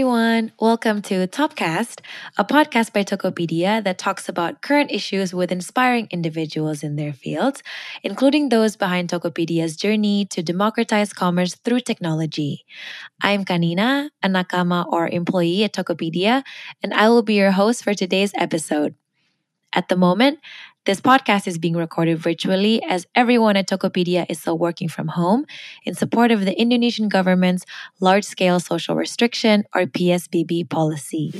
everyone. Welcome to Topcast, a podcast by Tokopedia that talks about current issues with inspiring individuals in their fields, including those behind Tokopedia's journey to democratize commerce through technology. I'm Kanina, a nakama or employee at Tokopedia, and I will be your host for today's episode. At the moment, this podcast is being recorded virtually as everyone at Tokopedia is still working from home in support of the Indonesian government's large scale social restriction or PSBB policy.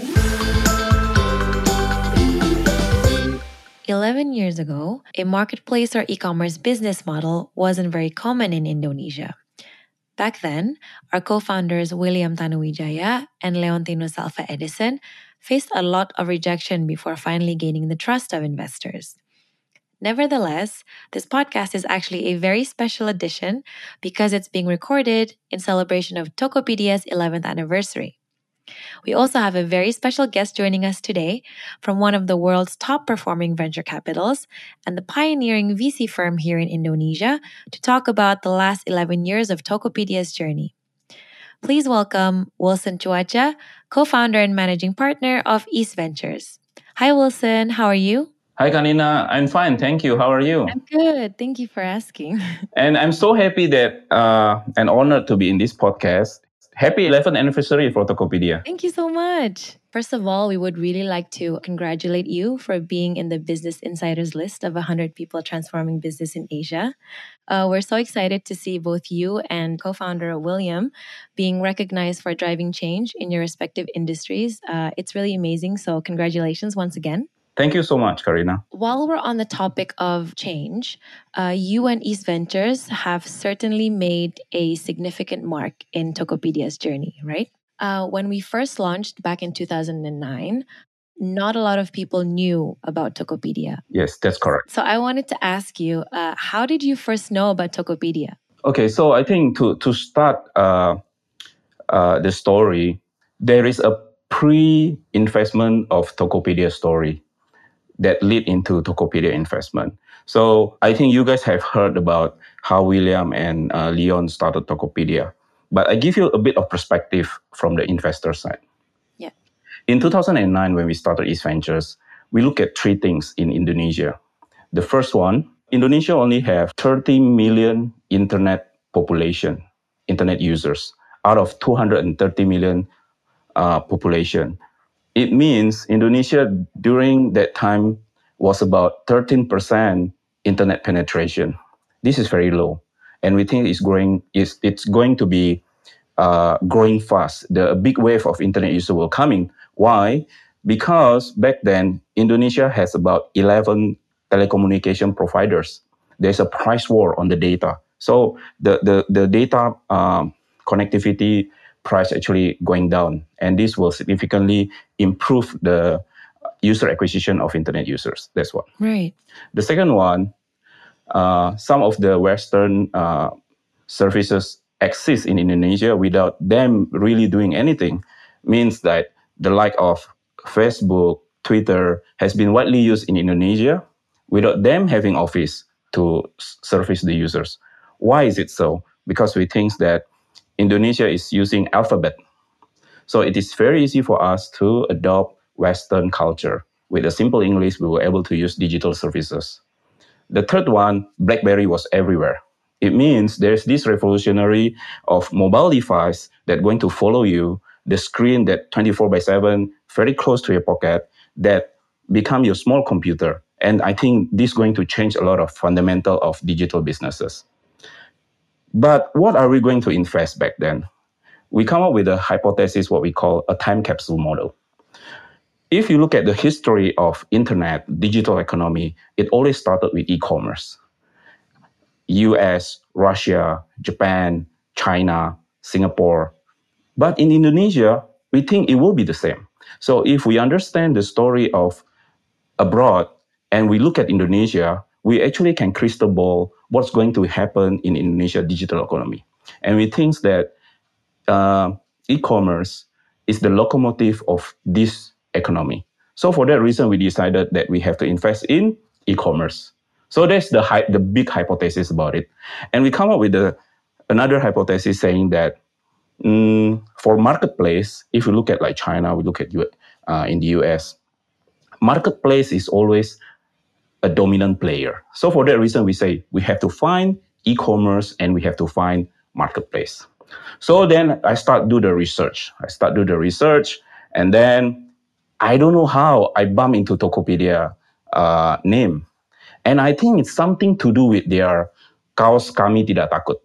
11 years ago, a marketplace or e commerce business model wasn't very common in Indonesia. Back then, our co founders William Tanuwijaya and Leontinus Alva Edison faced a lot of rejection before finally gaining the trust of investors. Nevertheless, this podcast is actually a very special edition because it's being recorded in celebration of Tokopedia's 11th anniversary. We also have a very special guest joining us today from one of the world's top performing venture capitals and the pioneering VC firm here in Indonesia to talk about the last 11 years of Tokopedia's journey. Please welcome Willson Cuaca, co founder and managing partner of East Ventures. Hi, Willson. How are you? Hi, Kanina. I'm fine. Thank you. How are you? I'm good. Thank you for asking. and I'm so happy that uh, and honored to be in this podcast. Happy 11th anniversary for Tokopedia. Thank you so much. First of all, we would really like to congratulate you for being in the Business Insiders list of 100 people transforming business in Asia. Uh, we're so excited to see both you and co founder William being recognized for driving change in your respective industries. Uh, it's really amazing. So, congratulations once again. Thank you so much, Karina. While we're on the topic of change, uh, you and East Ventures have certainly made a significant mark in Tokopedia's journey, right? Uh, when we first launched back in 2009, not a lot of people knew about Tokopedia. Yes, that's correct. So I wanted to ask you, uh, how did you first know about Tokopedia? Okay, so I think to to start uh, uh, the story, there is a pre-investment of Tokopedia story that lead into Tokopedia investment. So I think you guys have heard about how William and uh, Leon started Tokopedia. But I give you a bit of perspective from the investor side. Yeah. In 2009, when we started East Ventures, we look at three things in Indonesia. The first one, Indonesia only have 30 million internet population, internet users, out of 230 million uh, population. It means Indonesia during that time was about 13% internet penetration. This is very low and we think it's growing. It's, it's going to be uh, growing fast. The big wave of internet users will coming. Why? Because back then Indonesia has about 11 telecommunication providers. There's a price war on the data. So the the the data um, connectivity price actually going down, and this will significantly improve the user acquisition of internet users. That's one. Right. The second one uh, some of the Western uh, services exist in Indonesia without them really doing anything means that the like of Facebook, Twitter has been widely used in Indonesia without them having office to service the users. Why is it so? Because we think that Indonesia is using alphabet. So it is very easy for us to adopt Western culture. With a simple English, we were able to use digital services. The third one, BlackBerry was everywhere. It means there's this revolutionary of mobile device that going to follow you, the screen that 24 by 7, very close to your pocket, that become your small computer. And I think this is going to change a lot of fundamental of digital businesses. But what are we going to invest back then? We come up with a hypothesis, what we call a time capsule model. If you look at the history of internet digital economy it always started with e-commerce. Us russia japan china singapore. But in indonesia we think it will be the same. So if we understand the story of abroad and we look at indonesia we actually can crystal ball what's going to happen in indonesia digital economy and we think that uh, e-commerce is the locomotive of this economy. So for that reason, we decided that we have to invest in e-commerce. So that's the the big hypothesis about it, and we come up with the, another hypothesis saying that mm, for marketplace, if you look at like China, we look at uh, in the US, marketplace is always a dominant player. So for that reason, we say we have to find e-commerce and we have to find marketplace. So then I start do the research. I start do the research, and then I don't know how I bump into Tokopedia uh, name, and I think it's something to do with their kaos kami tidak takut.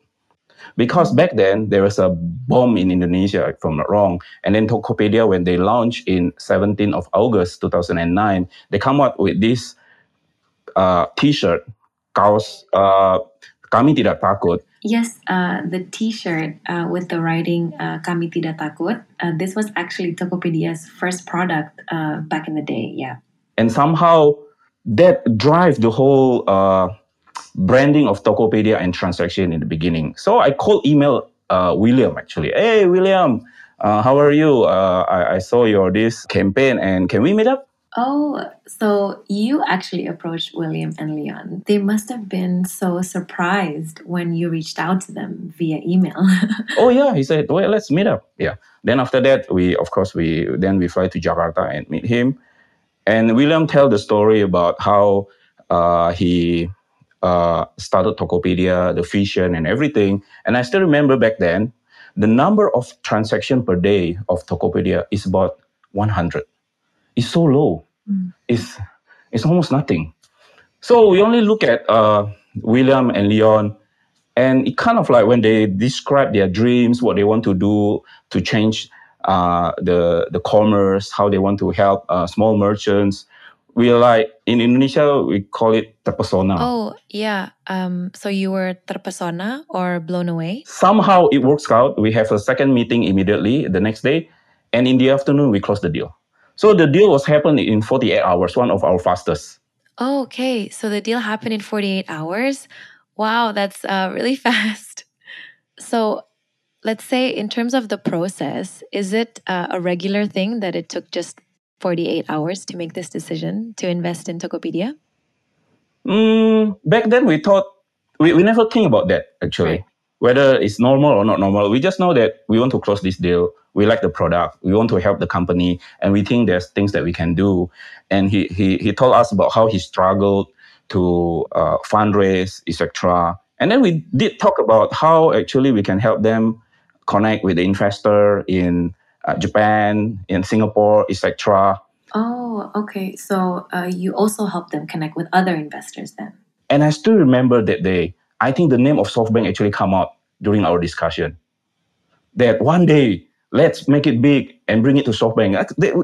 Because back then there was a bomb in Indonesia, if I'm not wrong, and then Tokopedia when they launched in 17th of August 2009, they come up with this uh, T-shirt, kaos uh, kami tidak takut, Yes, uh, the T-shirt uh, with the writing uh, "Kami Tidak Takut." Uh, this was actually Tokopedia's first product uh, back in the day. Yeah, and somehow that drive the whole uh, branding of Tokopedia and transaction in the beginning. So I called email uh, William actually. Hey William, uh, how are you? Uh, I, I saw your this campaign and can we meet up? Oh, so you actually approached William and Leon. They must have been so surprised when you reached out to them via email. oh yeah, he said, well, let's meet up. Yeah. Then after that, we of course we then we fly to Jakarta and meet him. And William tell the story about how uh, he uh, started Tokopedia, the vision and everything. And I still remember back then, the number of transaction per day of Tokopedia is about 100 It's so low. Mm. It's it's almost nothing. So we only look at uh, William and Leon, and it kind of like when they describe their dreams, what they want to do to change uh, the the commerce, how they want to help uh, small merchants. We like in Indonesia we call it terpesona. Oh yeah. Um, so you were terpesona or blown away? Somehow it works out. We have a second meeting immediately the next day, and in the afternoon we close the deal. So the deal was happening in 48 hours, one of our fastest. Oh, okay. So the deal happened in 48 hours. Wow, that's uh, really fast. So let's say, in terms of the process, is it uh, a regular thing that it took just 48 hours to make this decision to invest in Tokopedia? Mm, back then, we thought, we, we never think about that actually. Right whether it's normal or not normal. We just know that we want to close this deal. We like the product. We want to help the company, and we think there's things that we can do. And he he he told us about how he struggled to uh, fundraise, etc. And then we did talk about how actually we can help them connect with the investor in uh, Japan, in Singapore, etc. Oh, okay. So uh, you also help them connect with other investors then. And I still remember that day I think the name of SoftBank actually come out during our discussion. That one day, let's make it big and bring it to SoftBank.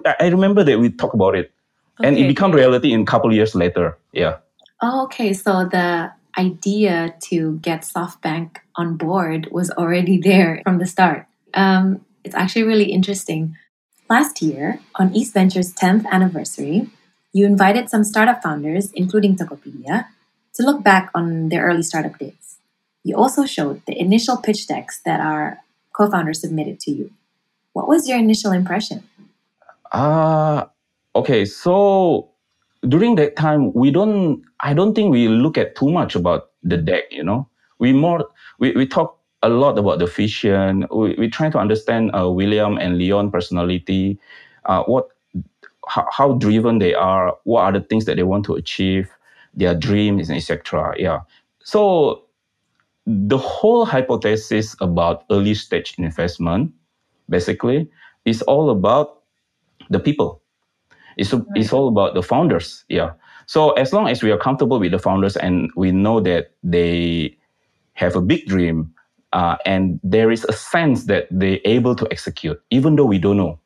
I, I remember that we talked about it, okay. and it became reality in a couple years later. Yeah. Oh, okay. So the idea to get SoftBank on board was already there from the start. Um, it's actually really interesting. Last year, on East Venture's 10th anniversary, you invited some startup founders, including Tokopedia, to look back on their early startup days. You also showed the initial pitch decks that our co founders submitted to you. What was your initial impression? Uh, okay, so during that time, we don't, I don't think we look at too much about the deck, you know. We more, we, we talk a lot about the vision. We, we try to understand uh, William and Leon personality, uh, what, how, how driven they are, what are the things that they want to achieve their dreams, etc. Yeah. So the whole hypothesis about early stage investment, basically, is all about the people. It's, right. it's all about the founders. Yeah. So as long as we are comfortable with the founders and we know that they have a big dream uh, and there is a sense that they're able to execute, even though we don't know,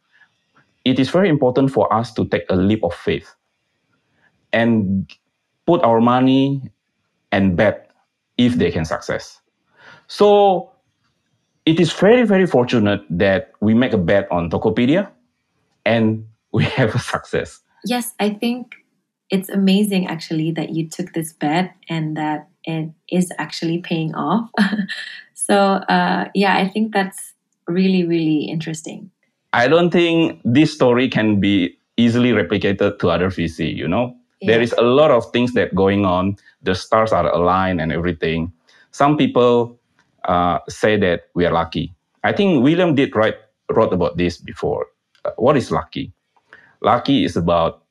it is very important for us to take a leap of faith and put our money and bet if they can success. So it is very, very fortunate that we make a bet on Tokopedia and we have a success. Yes, I think it's amazing actually that you took this bet and that it is actually paying off. so uh, yeah, I think that's really, really interesting. I don't think this story can be easily replicated to other VC, you know? There is a lot of things that going on. The stars are aligned and everything. Some people uh, say that we are lucky. I think William did write wrote about this before. Uh, what is lucky? Lucky is about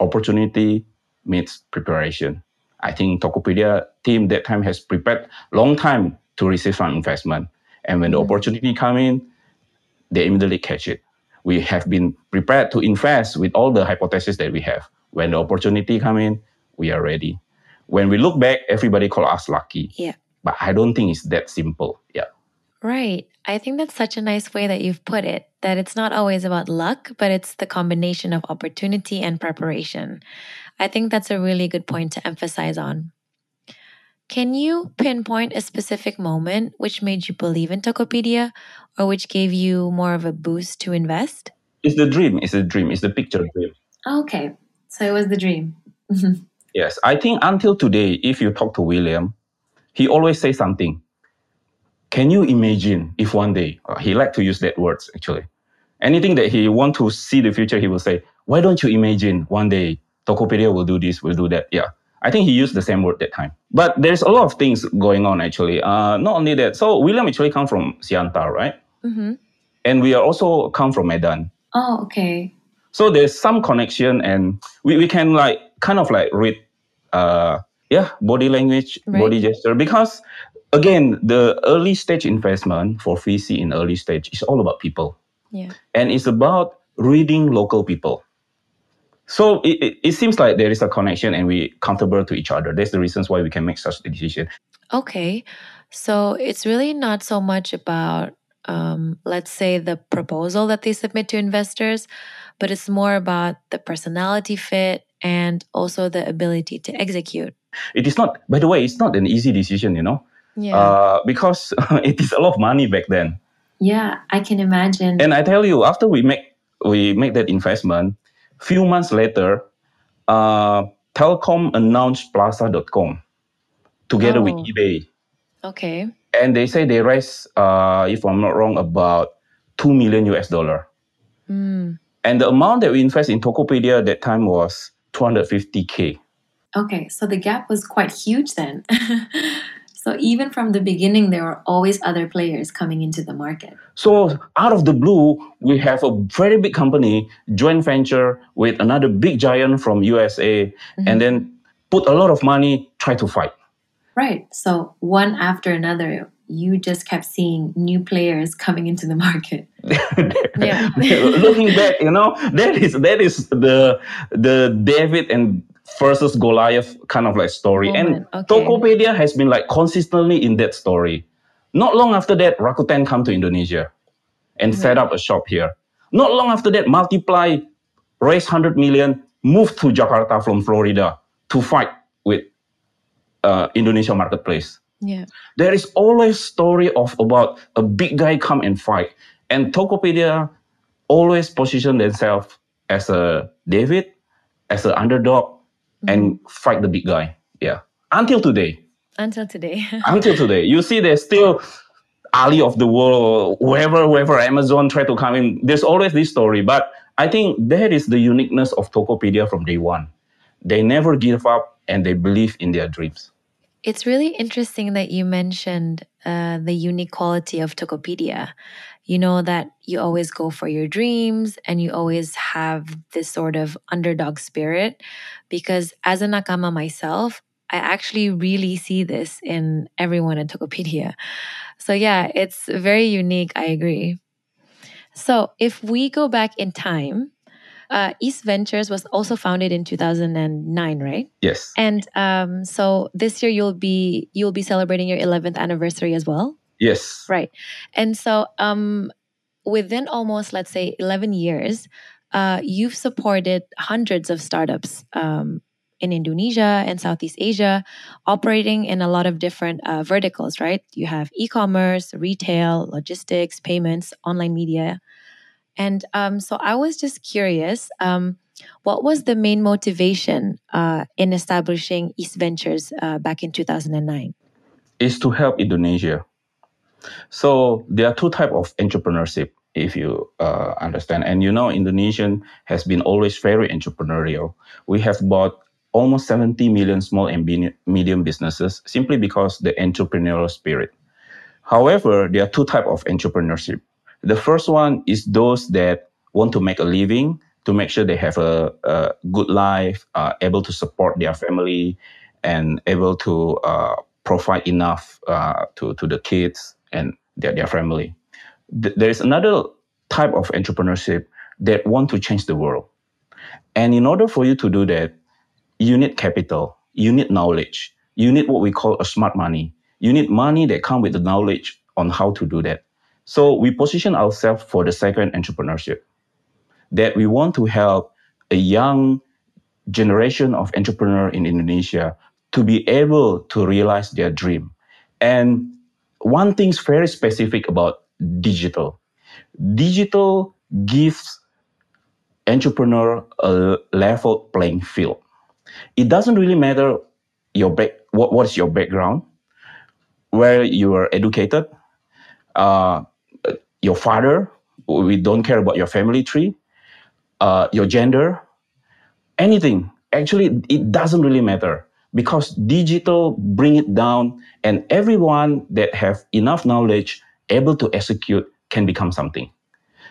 opportunity meets preparation. I think Tokopedia team that time has prepared long time to receive some investment. And when the opportunity come in, they immediately catch it. We have been prepared to invest with all the hypotheses that we have. When the opportunity come in, we are ready. When we look back, everybody call us lucky. Yeah. But I don't think it's that simple. Yeah. Right. I think that's such a nice way that you've put it that it's not always about luck, but it's the combination of opportunity and preparation. I think that's a really good point to emphasize on. Can you pinpoint a specific moment which made you believe in Tokopedia or which gave you more of a boost to invest? It's the dream. It's a dream. It's the picture dream. Okay. So it was the dream. Yes. I think until today, if you talk to William, he always say something. Can you imagine if one day, uh, he like to use that words actually. Anything that he want to see the future, he will say, why don't you imagine one day Tokopedia will do this, will do that. Yeah. I think he used the same word that time. But there's a lot of things going on actually. Uh, not only that. So William actually come from Siantar, right? Mm-hmm. And we are also come from Medan. Oh, okay. So there's some connection and we, we can like kind of like read uh yeah, body language, Right. body gesture. Because again, the early stage investment for VC in early stage is all about people. Yeah. and it's about reading local people. So it, it, it seems like there is a connection and we comfortable to each other. That's the reasons why we can make such a decision. Okay. So it's really not so much about, um, let's say, the proposal that they submit to investors, but it's more about the personality fit and also the ability to execute. It is not, by the way, it's not an easy decision, you know, Yeah. uh, because it is a lot of money back then. yeah, I can imagine. And I tell you, after we make we make that investment, few months later, uh, Telkom announced Plasa.com together with Oh. eBay. okay. and they say they raised, uh, if I'm not wrong, about two million US dollar. Mm. And the amount that we invest in Tokopedia at that time was 250k. Okay, so the gap was quite huge then. so even from the beginning, there were always other players coming into the market. So out of the blue, we have a very big company joint venture with another big giant from USA, mm-hmm. and then put a lot of money try to fight. Right. So one after another, you just kept seeing new players coming into the market. Yeah. Looking back, you know that is that is the the David and versus Goliath kind of like story, Moment, and okay. Tokopedia has been like consistently in that story. Not long after that, Rakuten come to Indonesia and set up a shop here. Not long after that, Multiply raised 100 million, moved to Jakarta from Florida to fight with uh, Indonesia marketplace Yeah. there is always story of about a big guy come and fight and tokopedia always position themselves as a david as an underdog and mm-hmm. fight the big guy. Yeah. Until today. Until today. until today. You see there's still ali of the world whoever whoever amazon try to come in. There's always this story but i think that is the uniqueness of tokopedia from day one. They never give up and they believe in their dreams It's really interesting that you mentioned uh, the unique quality of Tokopedia. You know that you always go for your dreams and you always have this sort of underdog spirit. Because as a Nakama myself, I actually really see this in everyone at Tokopedia. So, yeah, it's very unique. I agree. So, if we go back in time, uh, East Ventures was also founded in 2009, right? yes And um, so this year you'll be you'll be celebrating your 11th anniversary as well, yes right? And so um, within almost let's say 11 years, uh, you've supported hundreds of startups um, in Indonesia and Southeast Asia, operating in a lot of different uh, verticals, right? You have e-commerce, retail, logistics, payments, online media, and um, so I was just curious. Um, what was the main motivation uh, in establishing East Ventures uh, back in 2009? is to help Indonesia. So there are two type of entrepreneurship, if you uh, understand. And you know, Indonesian has been always very entrepreneurial. We have bought almost 70 million small and medium businesses simply because the entrepreneurial spirit. However, there are two types of entrepreneurship. The first one is those that want to make a living, to make sure they have a, a good life, uh, able to support their family, and able to uh, provide enough uh, to, to the kids and their, their family. Th- there is another type of entrepreneurship that want to change the world. And in order for you to do that, you need capital, you need knowledge, you need what we call a smart money. You need money that come with the knowledge on how to do that. So we position ourselves for the second entrepreneurship that we want to help a young generation of entrepreneur in Indonesia to be able to realize their dream. And one thing's very specific about digital. Digital gives entrepreneur a level playing field. It doesn't really matter your back, what, what is your background, where you are educated, uh, your father, we don't care about your family tree, uh, your gender, anything. Actually, it doesn't really matter because digital bring it down and everyone that have enough knowledge able to execute can become something.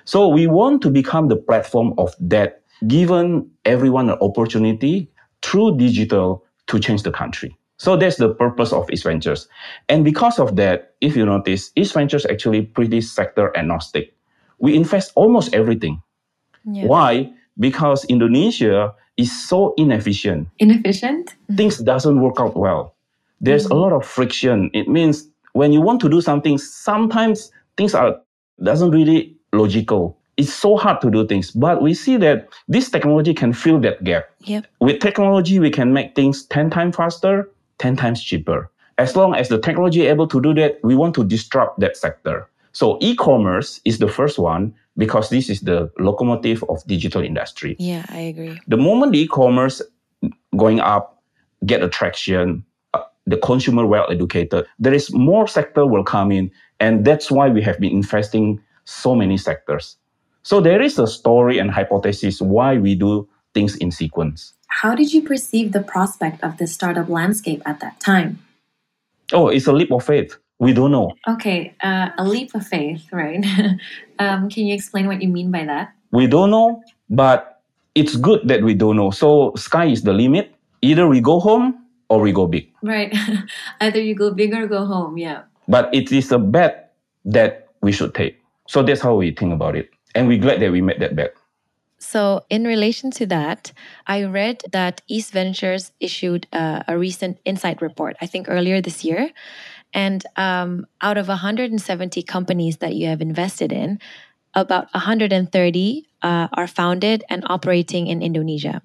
So we want to become the platform of that, given everyone an opportunity through digital to change the country. So that's the purpose of East Ventures. And because of that, if you notice, East Ventures actually pretty sector agnostic. We invest almost everything. Yeah. Why? Because Indonesia is so inefficient. Inefficient? Things doesn't work out well. There's a mm-hmm. lot of friction. It means when you want to do something, sometimes things are doesn't really logical. It's so hard to do things, but we see that this technology can fill that gap. Yep. With technology, we can make things 10 times faster, 10 times cheaper. As long as the technology able to do that, we want to disrupt that sector. So e-commerce is the first one because this is the locomotive of digital industry. Yeah, I agree. The moment the e-commerce going up, get attraction, uh, the consumer well educated, there is more sector will come in, and that's why we have been investing so many sectors. So there is a story and hypothesis why we do things in sequence. How did you perceive the prospect of this startup landscape at that time? Oh, it's a leap of faith. We don't know. Okay, uh, a leap of faith, right? um, can you explain what you mean by that? We don't know, but it's good that we don't know. So sky is the limit. Either we go home or we go big. Right. Either you go big or go home, yeah. But it is a bet that we should take. So that's how we think about it. And we're glad that we made that bet. So, in relation to that, I read that East Ventures issued a, a recent insight report, I think earlier this year. And um, out of 170 companies that you have invested in, about 130 uh, are founded and operating in Indonesia.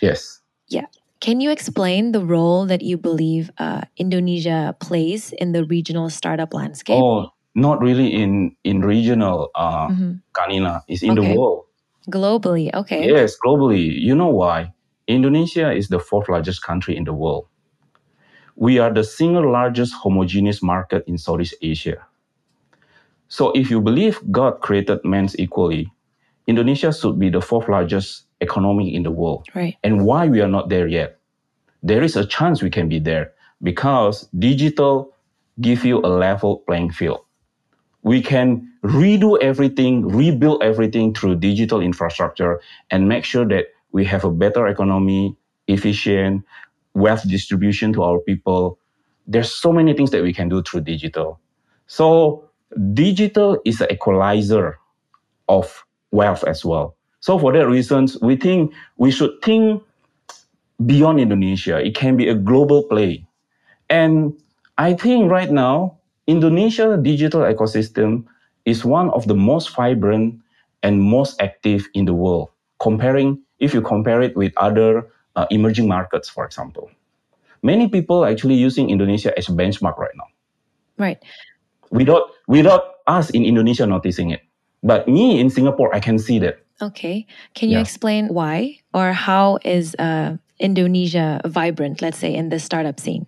Yes. Yeah. Can you explain the role that you believe uh, Indonesia plays in the regional startup landscape? Oh, not really in in regional uh, Mhm. Kanina. It's in Okay. the world. Globally, okay. Yes, globally. You know why? Indonesia is the fourth largest country in the world. We are the single largest homogeneous market in Southeast Asia. So if you believe God created men equally, Indonesia should be the fourth largest economy in the world. Right. And why we are not there yet? There is a chance we can be there because digital give you a level playing field. We can redo everything, rebuild everything through digital infrastructure and make sure that we have a better economy, efficient, wealth distribution to our people. There's so many things that we can do through digital. So digital is an equalizer of wealth as well. So for that reasons, we think we should think beyond Indonesia. It can be a global play. And I think right now, Indonesia digital ecosystem is one of the most vibrant and most active in the world, comparing if you compare it with other uh, emerging markets, for example. Many people are actually using Indonesia as a benchmark right now, Right. without without us in Indonesia noticing it. But me in Singapore, I can see that. Okay. Can you Yeah. explain why or how is uh, Indonesia vibrant, let's say, in the startup scene?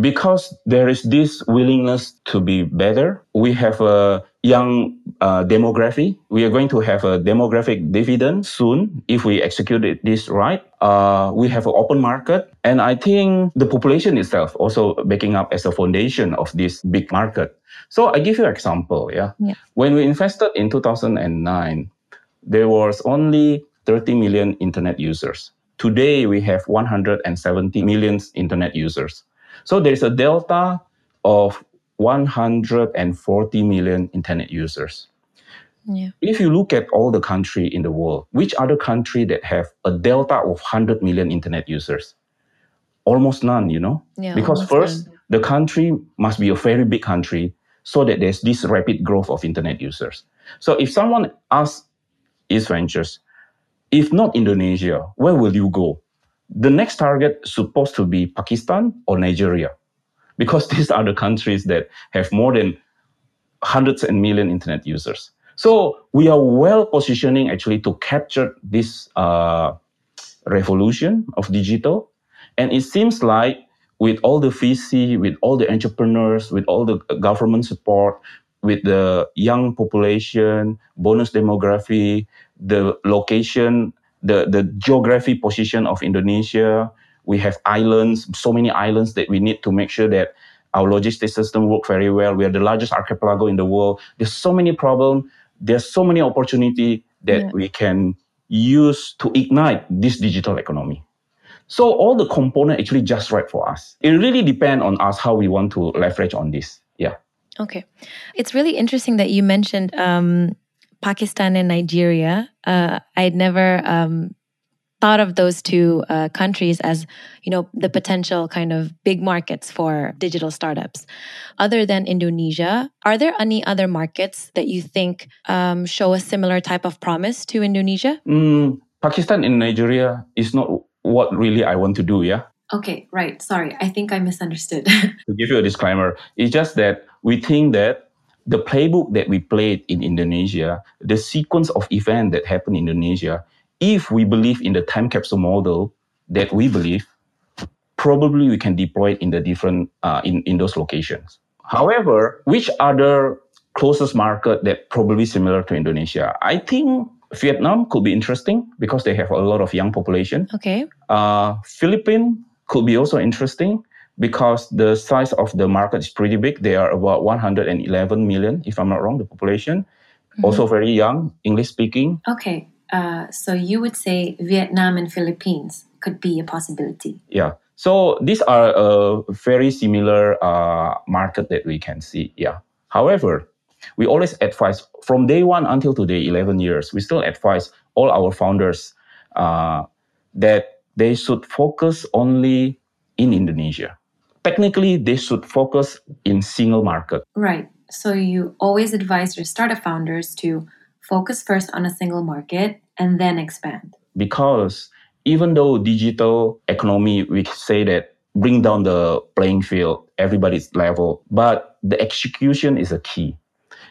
Because there is this willingness to be better, we have a young uh, demography. We are going to have a demographic dividend soon if we execute it this right. Uh, we have an open market, and I think the population itself also backing up as a foundation of this big market. So I give you an example. Yeah, Yeah. when we invested in 2009, there was only 30 million internet users. Today we have 170 million internet users. So there's a delta of 140 million internet users. Yeah. If you look at all the country in the world, which other country that have a delta of 100 million internet users? Almost none, you know? Yeah. because first, none. the country must be a very big country so that there's this rapid growth of internet users. So if someone asks East Ventures, if not Indonesia, where will you go? The next target supposed to be Pakistan or Nigeria, because these are the countries that have more than hundreds and million internet users. So we are well positioning actually to capture this uh, revolution of digital, and it seems like with all the VC, with all the entrepreneurs, with all the government support, with the young population, bonus demography, the location, the, the geography position of Indonesia. We have islands, so many islands that we need to make sure that our logistics system work very well. We are the largest archipelago in the world. There's so many problems. There's so many opportunity that Yeah. we can use to ignite this digital economy. So all the component actually just right for us. It really depends on us how we want to leverage on this. Yeah. Okay. It's really interesting that you mentioned um, Pakistan and Nigeria. Uh, I'd never um, thought of those two uh, countries as, you know, the potential kind of big markets for digital startups. Other than Indonesia, are there any other markets that you think um, show a similar type of promise to Indonesia? Mm, Pakistan and Nigeria is not what really I want to do. Yeah. Okay, right. Sorry, I think I misunderstood. to give you a disclaimer, it's just that we think that the playbook that we played in Indonesia, the sequence of events that happened in Indonesia, if we believe in the time capsule model that we believe, probably we can deploy it in the different uh, in, in those locations. However, which other closest market that probably similar to Indonesia? I think Vietnam could be interesting because they have a lot of young population. Okay. Uh, Philippines could be also interesting because the size of the market is pretty big. They are about 111 million, if I'm not wrong, the population. Mhm. Also very young, English speaking. okay, uh, so you would say Vietnam and Philippines could be a possibility. Yeah. So these are a very similar uh, market that we can see. Yeah. However, we always advise from day one until today, 11 years, we still advise all our founders uh, that they should focus only in Indonesia. Technically, they should focus in single market. Right. So you always advise your startup founders to focus first on a single market and then expand. because even though digital economy we say that bring down the playing field everybody's level but the execution is a key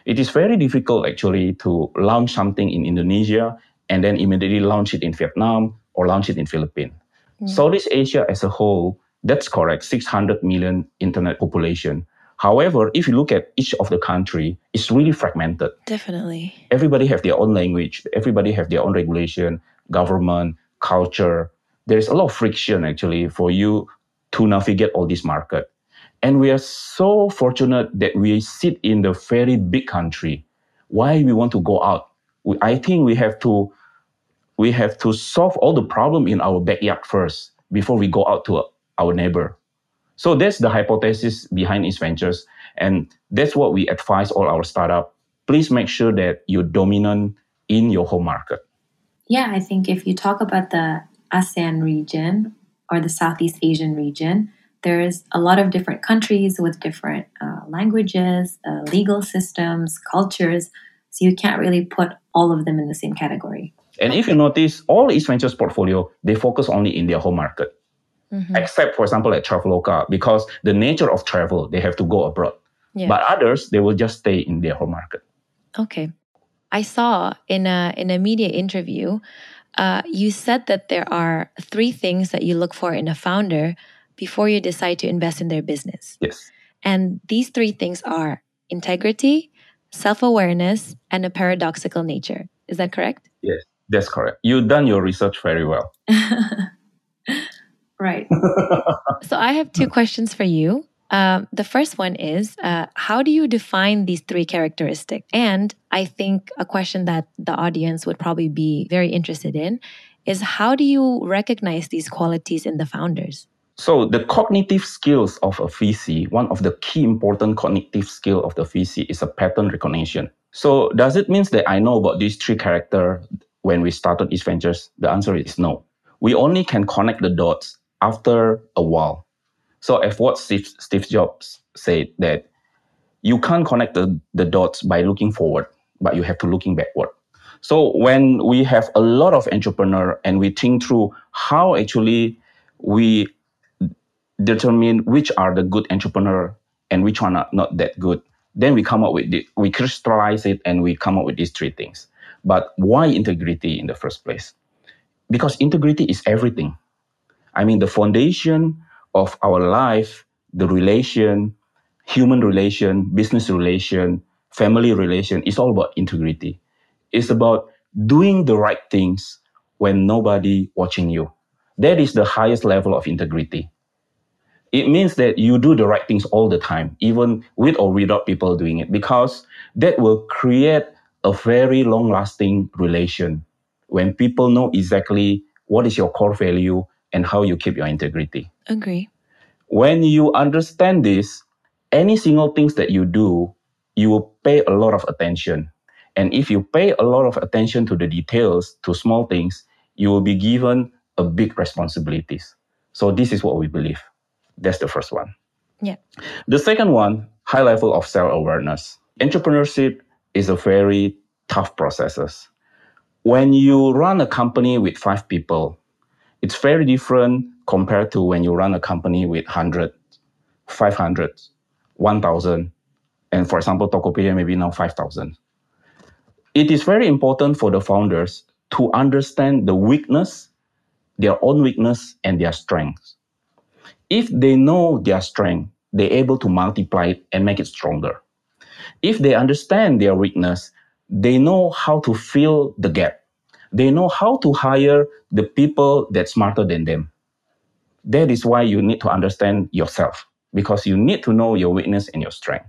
it is very difficult actually to launch something in indonesia and then immediately launch it in vietnam or launch it in philippines Mm. southeast asia as a whole that's correct 600 million internet population. However if you look at each of the country it's really fragmented. Definitely. everybody have their own language everybody have their own regulation government culture. There's a lot of friction actually for you to navigate all this market. And we are so fortunate that we sit in the very big country. Why we want to go out? We, i think we have to we have to solve all the problem in our backyard first before we go out to our neighbor so that's the hypothesis behind East Ventures. And that's what we advise all our startup. Please make sure that you're dominant in your home market. Yeah, I think if you talk about the ASEAN region or the Southeast Asian region, there's a lot of different countries with different uh, languages, uh, legal systems, cultures. So you can't really put all of them in the same category. And if you notice, all East Ventures portfolio, they focus only in their home market, Mhm. except for example at Traveloka, because the nature of travel, they have to go abroad. Yeah. But others, they will just stay in their home market. Okay. I saw in a in a media interview, uh, you said that there are three things that you look for in a founder before you decide to invest in their business. Yes. And these three things are integrity, self awareness, and a paradoxical nature. Is that correct? Yes, that's correct. You've done your research very well. right. So I have two questions for you. Um, the first one is uh, How do you define these three characteristics? And I think a question that the audience would probably be very interested in is How do you recognize these qualities in the founders? So the cognitive skills of a VC, one of the key important cognitive skill of the VC is a pattern recognition. So does it mean that I know about these three character when we started East Ventures? The answer is no. We only can connect the dots after a while. So as what Steve, Steve Jobs said that you can't connect the, the dots by looking forward, but you have to looking backward. So when we have a lot of entrepreneur and we think through how actually we determine which are the good entrepreneur and which one are not that good, then we come up with it, we crystallize it and we come up with these three things. But why integrity in the first place? Because integrity is everything. I mean, the foundation of our life, the relation, human relation, business relation, family relation is all about integrity. It's about doing the right things when nobody watching you. That is the highest level of integrity. It means that you do the right things all the time, even with or without people doing it, because that will create a very long lasting relation when people know exactly what is your core value and how you keep your integrity. Agree. When you understand this, any single things that you do, you will pay a lot of attention. And if you pay a lot of attention to the details, to small things, you will be given a big responsibilities. So this is what we believe. That's the first one. Yeah. The second one, high level of self-awareness. Entrepreneurship is a very tough process. When you run a company with five people, it's very different compared to when you run a company with 100, 500, 1,000, and for example, Tokopedia maybe now 5,000. It is very important for the founders to understand the weakness, their own weakness, and their strengths. If they know their strength, they're able to multiply it and make it stronger. If they understand their weakness, they know how to fill the gap. They know how to hire the people that's smarter than them. That is why you need to understand yourself because you need to know your weakness and your strength.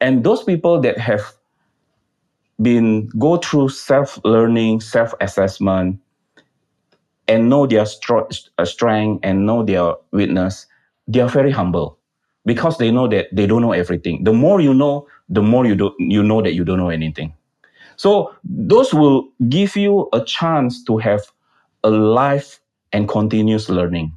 And those people that have been go through self-learning, self-assessment, and know their uh, strength and know their weakness, they are very humble because they know that they don't know everything. The more you know, the more you do, you know that you don't know anything. So those will give you a chance to have a life and continuous learning.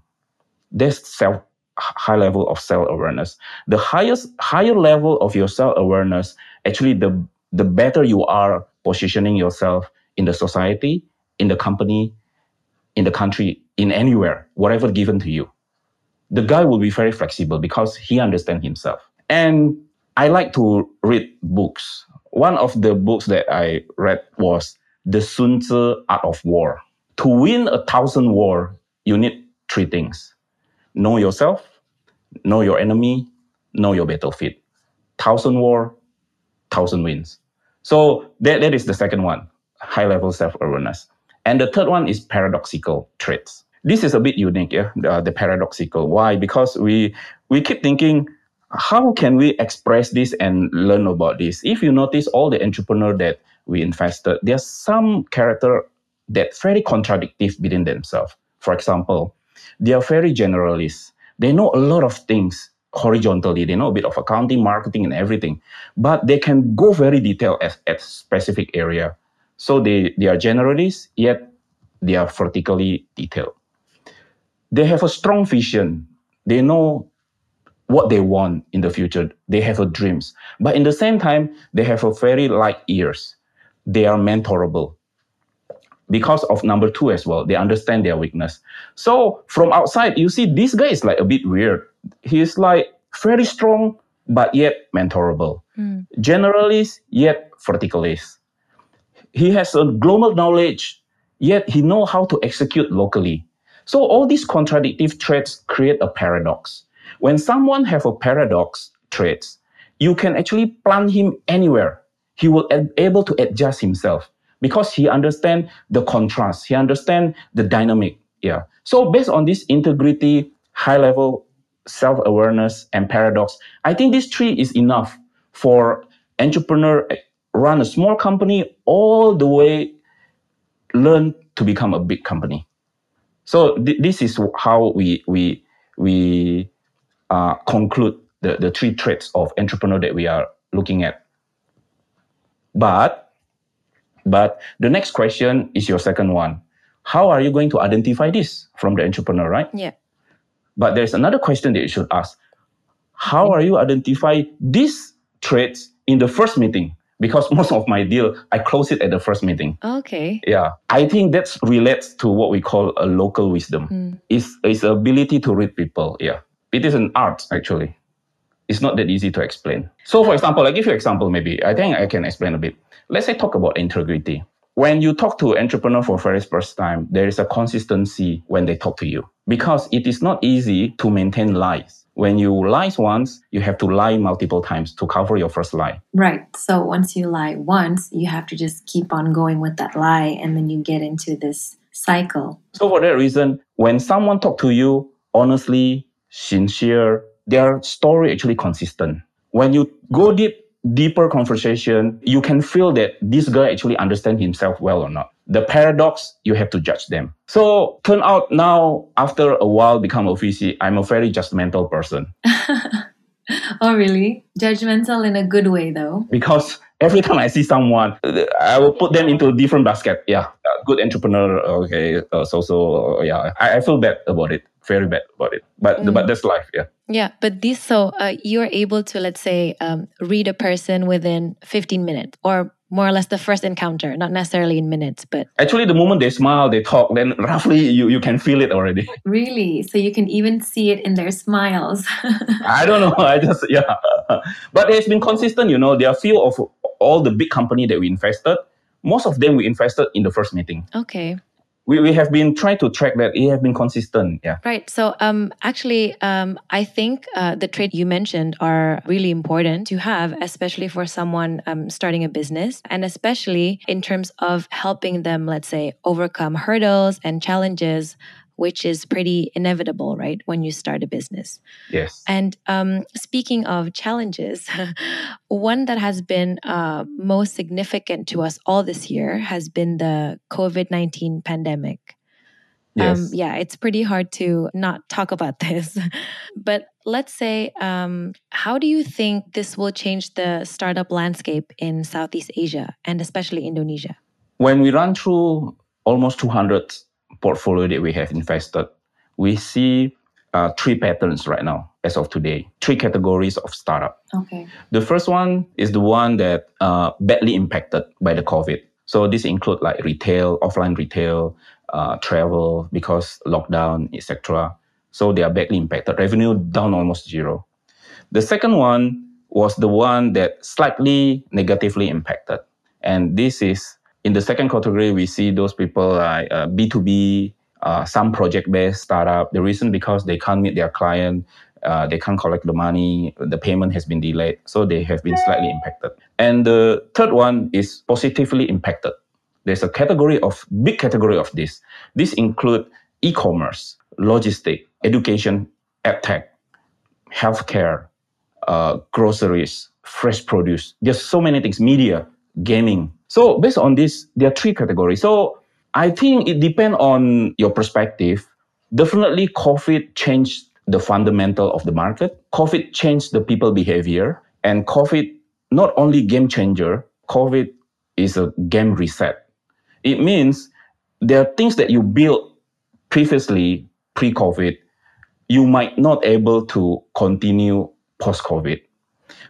That's self high level of self awareness. The highest higher level of your self awareness, actually, the the better you are positioning yourself in the society, in the company, in the country, in anywhere, whatever given to you. The guy will be very flexible because he understands himself. And I like to read books. One of the books that I read was The Sun Tzu Art of War. To win a thousand war, you need three things. Know yourself, know your enemy, know your battlefield. Thousand war, thousand wins. So that, that is the second one, high level self-awareness. And the third one is paradoxical traits. This is a bit unique, yeah, the, the paradoxical. Why? Because we we keep thinking, how can we express this and learn about this? If you notice all the entrepreneur that we invested, there's some character that very contradictive within themselves. For example, they are very generalist. They know a lot of things horizontally. They know a bit of accounting, marketing, and everything, but they can go very detailed at, at specific area. So they, they are generalists, yet they are vertically detailed. They have a strong vision. They know what they want in the future. They have a dreams. But in the same time, they have a very light ears. They are mentorable. Because of number two as well, they understand their weakness. So from outside, you see this guy is like a bit weird. He's like very strong, but yet mentorable. Mm. Generalist, yet verticalist he has a global knowledge, yet he know how to execute locally. So all these contradictive traits create a paradox. When someone have a paradox traits, you can actually plant him anywhere. He will be able to adjust himself because he understand the contrast. He understand the dynamic. Yeah. So based on this integrity, high level self-awareness and paradox, I think this three is enough for entrepreneur run a small company all the way learn to become a big company. So th- this is how we we we uh, conclude the, the three traits of entrepreneur that we are looking at. But but the next question is your second one. How are you going to identify this from the entrepreneur, right? Yeah. But there's another question that you should ask. How are you identify these traits in the first meeting? Because most of my deal, I close it at the first meeting. Okay. Yeah, I think that relates to what we call a local wisdom. Mm. It's, it's ability to read people. Yeah, it is an art actually. It's not that easy to explain. So, for example, I give you an example. Maybe I think I can explain a bit. Let's say talk about integrity. When you talk to entrepreneur for very first time, there is a consistency when they talk to you because it is not easy to maintain lies. When you lie once, you have to lie multiple times to cover your first lie. Right. So once you lie once, you have to just keep on going with that lie and then you get into this cycle. So for that reason, when someone talk to you honestly, sincere, their story actually consistent. When you go deep, deeper conversation, you can feel that this guy actually understand himself well or not. The paradox, you have to judge them. So turn out now, after a while become a VC, I'm a very judgmental person oh, really? Judgmental in a good way, though. because every time I see someone, I will put them into a different basket. Yeah, good entrepreneur. Okay, uh, so so yeah, I, I feel bad about it. Very bad about it. But but that's life. Yeah. Yeah, but this so uh, you're able to let's say um, read a person within 15 minutes or more or less the first encounter, not necessarily in minutes, but Actually, the moment they smile, they talk, then roughly you, you can feel it already. Really? So you can even see it in their smiles. I don't know. I just yeah. But it's been consistent. You know, there are few of all the big company that we invested. Most of them we invested in the first meeting. okay. We, we have been trying to track that. It has been consistent. Yeah. Right. So, um, actually, um, I think uh, the trait you mentioned are really important to have, especially for someone um, starting a business, and especially in terms of helping them, let's say, overcome hurdles and challenges, which is pretty inevitable, right, when you start a business. Yes. And um, speaking of challenges, one that has been uh, most significant to us all this year has been the COVID 19 pandemic. Yes. Um, yeah, it's pretty hard to not talk about this. but let's say, um, how do you think this will change the startup landscape in Southeast Asia and especially Indonesia? when we run through almost 200 portfolio that we have invested, we see uh, three patterns right now as of today. Three categories of startup. okay. The first one is the one that uh, badly impacted by the COVID. So this include like retail, offline retail, uh, travel because lockdown, etc. So they are badly impacted. Revenue down almost zero. The second one was the one that slightly negatively impacted, and this is in the second category. We see those people like uh, B2B, uh, some project-based startup. The reason because they can't meet their client, uh, they can't collect the money, the payment has been delayed, so they have been slightly impacted. And the third one is positively impacted. There's a category of big category of this. This include e-commerce, logistic, education, edtech, healthcare, uh, groceries, fresh produce. There's so many things, media, gaming. So based on this, there are three categories. So I think it depends on your perspective. Definitely, COVID changed the fundamental of the market. COVID changed the people behavior, and COVID not only game changer. COVID is a game reset. It means there are things that you built previously pre-COVID you might not able to continue post-COVID.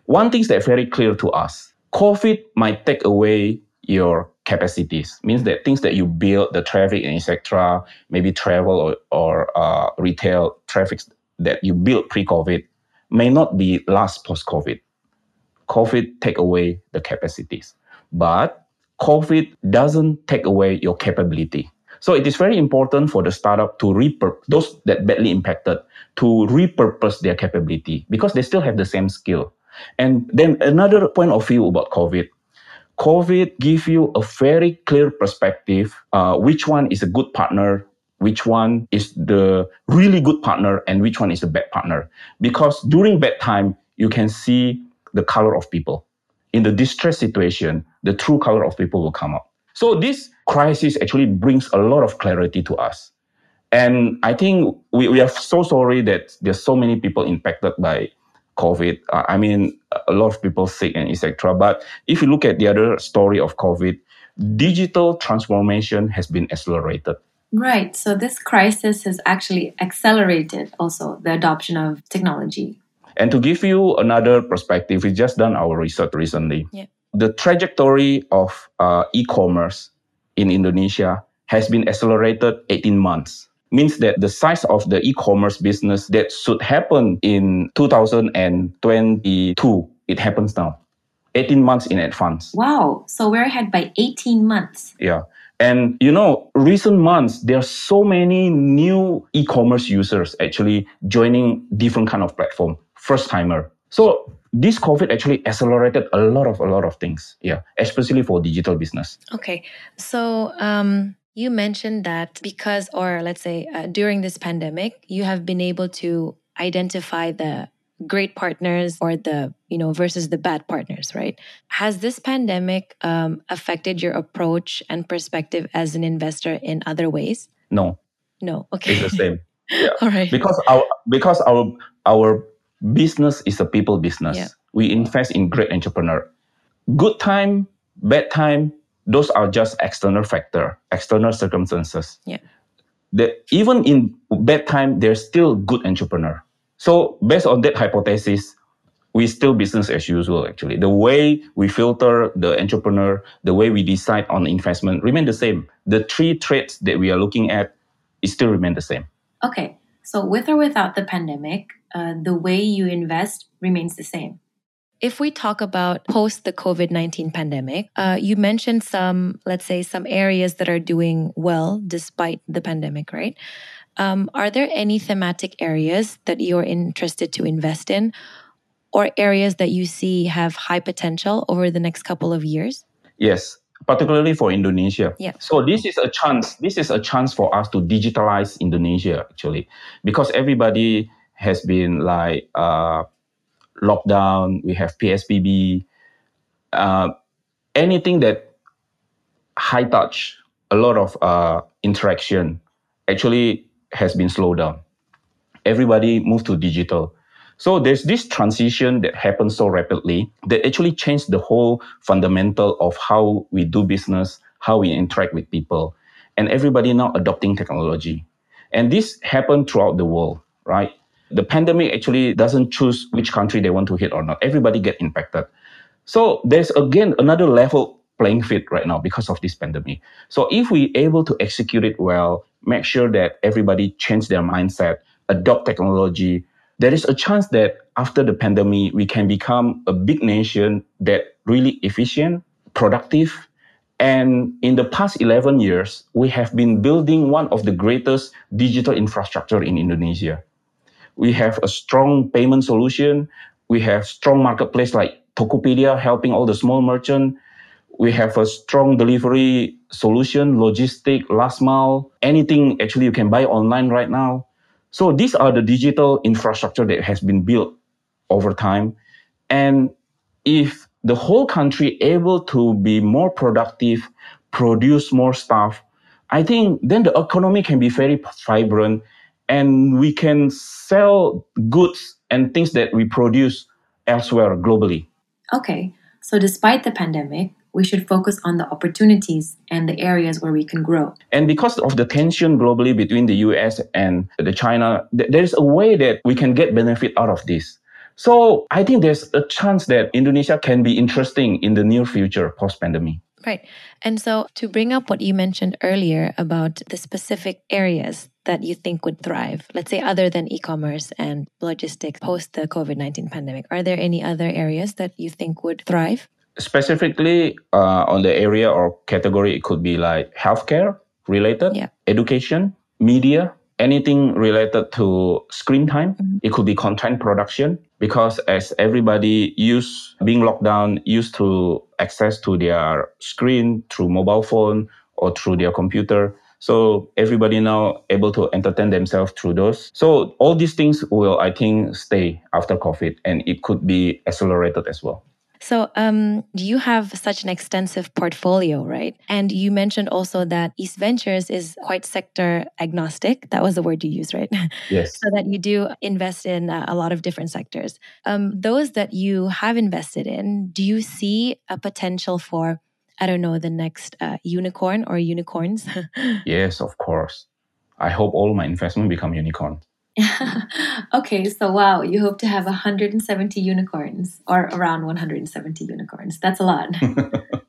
One thing that's very clear to us, COVID might take away your capacities. Means that things that you build, the traffic and etc., maybe travel or, or uh, retail traffic that you built pre-COVID may not be last post-COVID. COVID take away the capacities, but COVID doesn't take away your capability. So it is very important for the startup to repurpose those that badly impacted to repurpose their capability because they still have the same skill. And then another point of view about COVID. COVID give you a very clear perspective uh, which one is a good partner, which one is the really good partner, and which one is the bad partner. Because during bad time, you can see the color of people. In the distress situation, the true color of people will come up. So this crisis actually brings a lot of clarity to us. And I think we, we are so sorry that there's so many people impacted by COVID. Uh, I mean, a lot of people sick and etc. But if you look at the other story of COVID, digital transformation has been accelerated. Right. So this crisis has actually accelerated also the adoption of technology. And to give you another perspective, we just done our research recently. Yeah. The trajectory of uh, e-commerce in Indonesia has been accelerated 18 months means that the size of the e-commerce business that should happen in 2022 it happens now 18 months in advance Wow. So we're ahead by 18 months. yeah and you know recent months there are so many new e-commerce users actually joining different kind of platform first timer so this covid actually accelerated a lot of a lot of things yeah especially for digital business Okay. So um, you mentioned that because, or let's say uh, during this pandemic, you have been able to identify the great partners or the, you know, versus the bad partners, right? Has this pandemic um, affected your approach and perspective as an investor in other ways? no No. Okay. it's the same yeah All right. because our because our our business is a people business Yeah. we invest in great entrepreneur good time bad time those are just external factor external circumstances Yeah. the, even in bad time there's still good entrepreneur so based on that hypothesis we still business as usual actually the way we filter the entrepreneur the way we decide on investment remain the same the three traits that we are looking at is still remain the same Okay. So with or without the pandemic, uh, the way you invest remains the same. If we talk about post the COVID 19 pandemic, uh, you mentioned some, let's say, some areas that are doing well despite the pandemic, right? Um, are there any thematic areas that you're interested to invest in or areas that you see have high potential over the next couple of years? Yes, particularly for Indonesia. Yeah. So this is a chance. This is a chance for us to digitalize Indonesia actually, because everybody has been like uh, locked down. We have PSBB. Uh, anything that high touch, a lot of uh, interaction, actually has been slowed down. Everybody moved to digital. So there's this transition that happens so rapidly that actually changed the whole fundamental of how we do business, how we interact with people, and everybody now adopting technology. And this happened throughout the world, right? The pandemic actually doesn't choose which country they want to hit or not. Everybody get impacted. So there's again another level playing field right now because of this pandemic. So if we able to execute it well, make sure that everybody change their mindset, adopt technology, there is a chance that after the pandemic we can become a big nation that really efficient, productive, and in the past 11 years, we have been building one of the greatest digital infrastructure in Indonesia. We have a strong payment solution. We have strong marketplace like Tokopedia helping all the small merchant. We have a strong delivery solution, logistic, last mile, anything actually you can buy online right now. So these are the digital infrastructure that has been built over time. And if the whole country able to be more productive, produce more stuff, I think then the economy can be very vibrant and we can sell goods and things that we produce elsewhere globally. Okay. So despite the pandemic, we should focus on the opportunities and the areas where we can grow. And because of the tension globally between the US and the China, th- there is a way that we can get benefit out of this. So I think there's a chance that Indonesia can be interesting in the near future post pandemic. Right. And so to bring up what you mentioned earlier about the specific areas that you think would thrive, let's say other than e-commerce and logistics post the COVID-19 pandemic, are there any other areas that you think would thrive? Specifically uh, on the area or category, it could be like healthcare, related, Yeah. education, media, anything related to screen time. Mhm. It could be content production because as everybody used being locked down, used to access to their screen through mobile phone or through their computer. So everybody now able to entertain themselves through those. So all these things will, I think, stay after COVID and it could be accelerated as well. So, um, you have such an extensive portfolio, right? And you mentioned also that East Ventures is quite sector agnostic. That was the word you used, right? Yes. so that you do invest in uh, a lot of different sectors. Um, those that you have invested in, do you see a potential for, I don't know, the next uh, unicorn or unicorns? Yes, of course. I hope all my investment become unicorn. okay, so wow, you hope to have 170 unicorns or around 170 unicorns. That's a lot.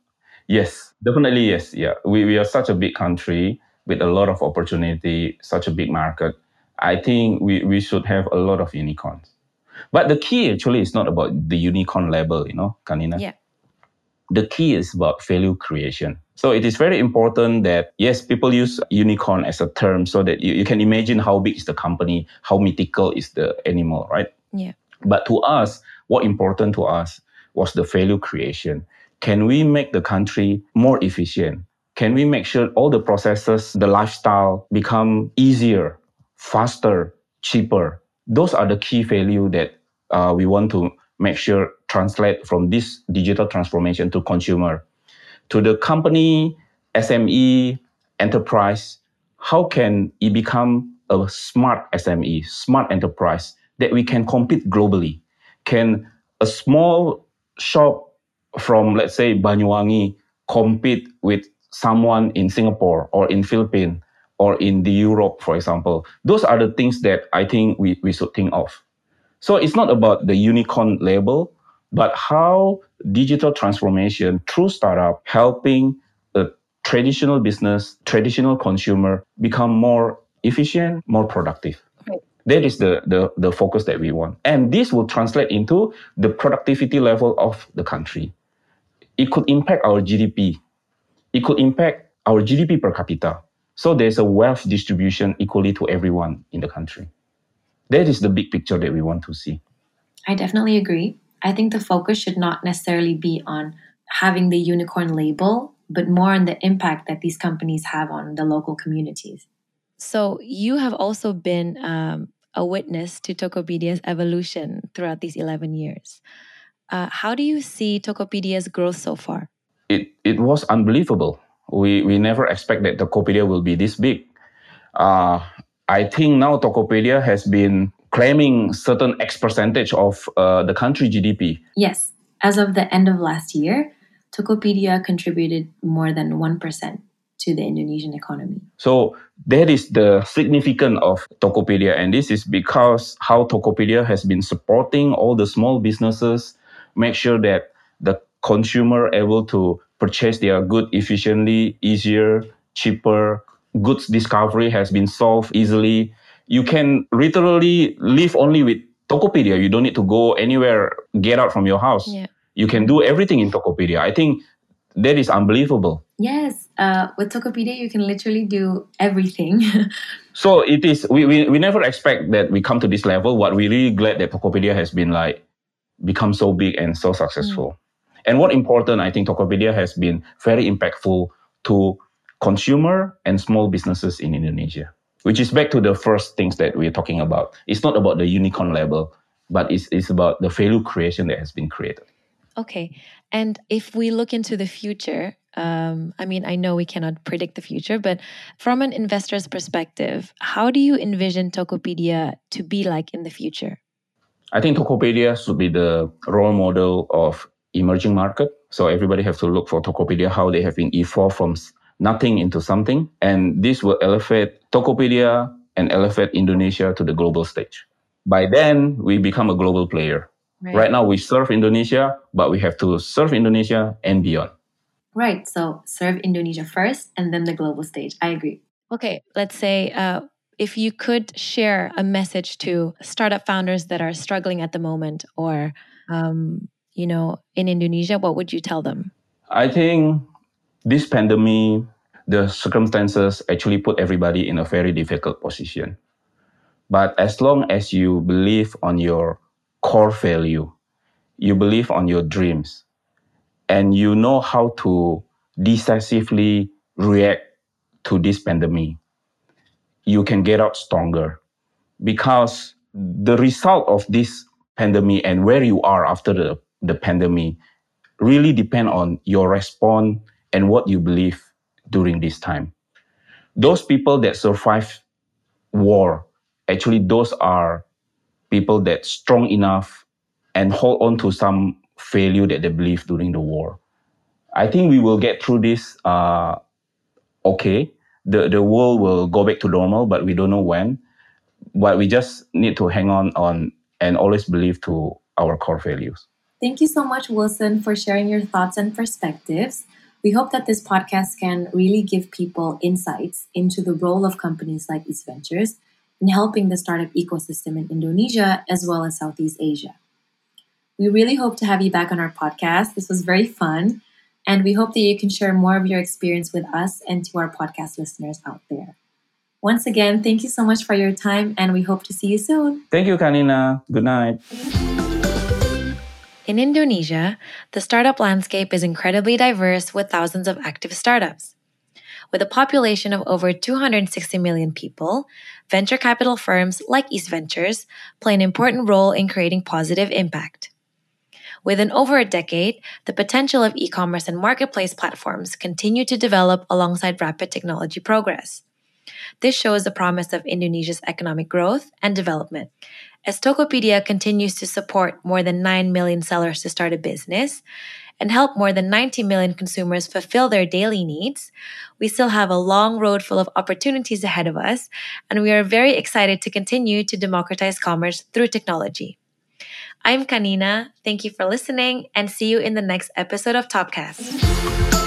Yes, definitely yes. Yeah, we, we are such a big country with a lot of opportunity, such a big market. I think we, we should have a lot of unicorns. But the key actually is not about the unicorn level, you know, Kanina. Yeah. The key is about value creation. So it is very important that, yes, people use unicorn as a term so that you, you can imagine how big is the company, how mythical is the animal, right? yeah. But to us, what important to us was the value creation. Can we make the country more efficient? Can we make sure all the processes, the lifestyle become easier, faster, cheaper? Those are the key value that uh, we want to make sure translate from this digital transformation to consumer, to the company, SME, enterprise. How can it become a smart SME, smart enterprise that we can compete globally? Can a small shop from, let's say, Banyuwangi compete with someone in Singapore or in Philippines or in the Europe, for example? Those are the things that I think we, we should think of. So it's not about the unicorn label, but how digital transformation through startup helping a traditional business, traditional consumer become more efficient, more productive. Right. That is the, the, the focus that we want. And this will translate into the productivity level of the country. It could impact our GDP. It could impact our GDP per capita. So there's a wealth distribution equally to everyone in the country. That is the big picture that we want to see. I definitely agree. I think the focus should not necessarily be on having the unicorn label, but more on the impact that these companies have on the local communities. So you have also been um, a witness to Tokopedia's evolution throughout these 11 years. Uh, how do you see Tokopedia's growth so far? It, it was unbelievable. We, we never expect that Tokopedia will be this big. Uh, I think now Tokopedia has been claiming certain X percentage of uh, the country GDP. Yes, as of the end of last year, Tokopedia contributed more than 1% to the Indonesian economy. So that is the significance of Tokopedia, and this is because how Tokopedia has been supporting all the small businesses, make sure that the consumer able to purchase their good efficiently, easier, cheaper. Goods discovery has been solved easily. You can literally live only with Tokopedia. You don't need to go anywhere, get out from your house. Yeah. You can do everything in Tokopedia. I think that is unbelievable. Yes, uh, with Tokopedia, you can literally do everything. So it is. We, we we never expect that we come to this level. What we really glad that Tokopedia has been like become so big and so successful. And what important, I think Tokopedia has been very impactful to consumer and small businesses in Indonesia. Which is back to the first things that we're talking about. It's not about the unicorn level, but it's, it's about the value creation that has been created. Okay. And if we look into the future, um, I mean, I know we cannot predict the future, but from an investor's perspective, how do you envision Tokopedia to be like in the future? I think Tokopedia should be the role model of emerging market. So everybody has to look for Tokopedia, how they have been evolved from nothing into something. And this will elevate Tokopedia and elevate Indonesia to the global stage. By then, we become a global player. Right now, we serve Indonesia, but we have to serve Indonesia and beyond. right, so serve Indonesia first and then the global stage. I agree. Okay, let's say uh, if you could share a message to startup founders that are struggling at the moment or, um, you know, in Indonesia, what would you tell them? I think this pandemic the circumstances actually put everybody in a very difficult position. But as long as you believe on your core value, you believe on your dreams, and you know how to decisively react to this pandemic, you can get out stronger. Because the result of this pandemic and where you are after the, the pandemic really depend on your response and what you believe during this time. Those people that survive war, actually those are people that strong enough and hold on to some value that they believe during the war. I think we will get through this uh, okay. The, the world will go back to normal, but we don't know when. But we just need to hang on on and always believe to our core values. Thank you so much, Willson, for sharing your thoughts and perspectives. We hope that this podcast can really give people insights into the role of companies like East Ventures in helping the startup ecosystem in Indonesia as well as Southeast Asia. We really hope to have you back on our podcast. This was very fun, and we hope that you can share more of your experience with us and to our podcast listeners out there. Once again, thank you so much for your time, and we hope to see you soon. Thank you, Kanina. Good night. In Indonesia, the startup landscape is incredibly diverse with thousands of active startups. With a population of over 260 million people, venture capital firms like East Ventures play an important role in creating positive impact. Within over a decade, the potential of e commerce and marketplace platforms continue to develop alongside rapid technology progress. This shows the promise of Indonesia's economic growth and development. As Tokopedia continues to support more than 9 million sellers to start a business and help more than 90 million consumers fulfill their daily needs, we still have a long road full of opportunities ahead of us, and we are very excited to continue to democratize commerce through technology. I'm Kanina. Thank you for listening and see you in the next episode of Topcast.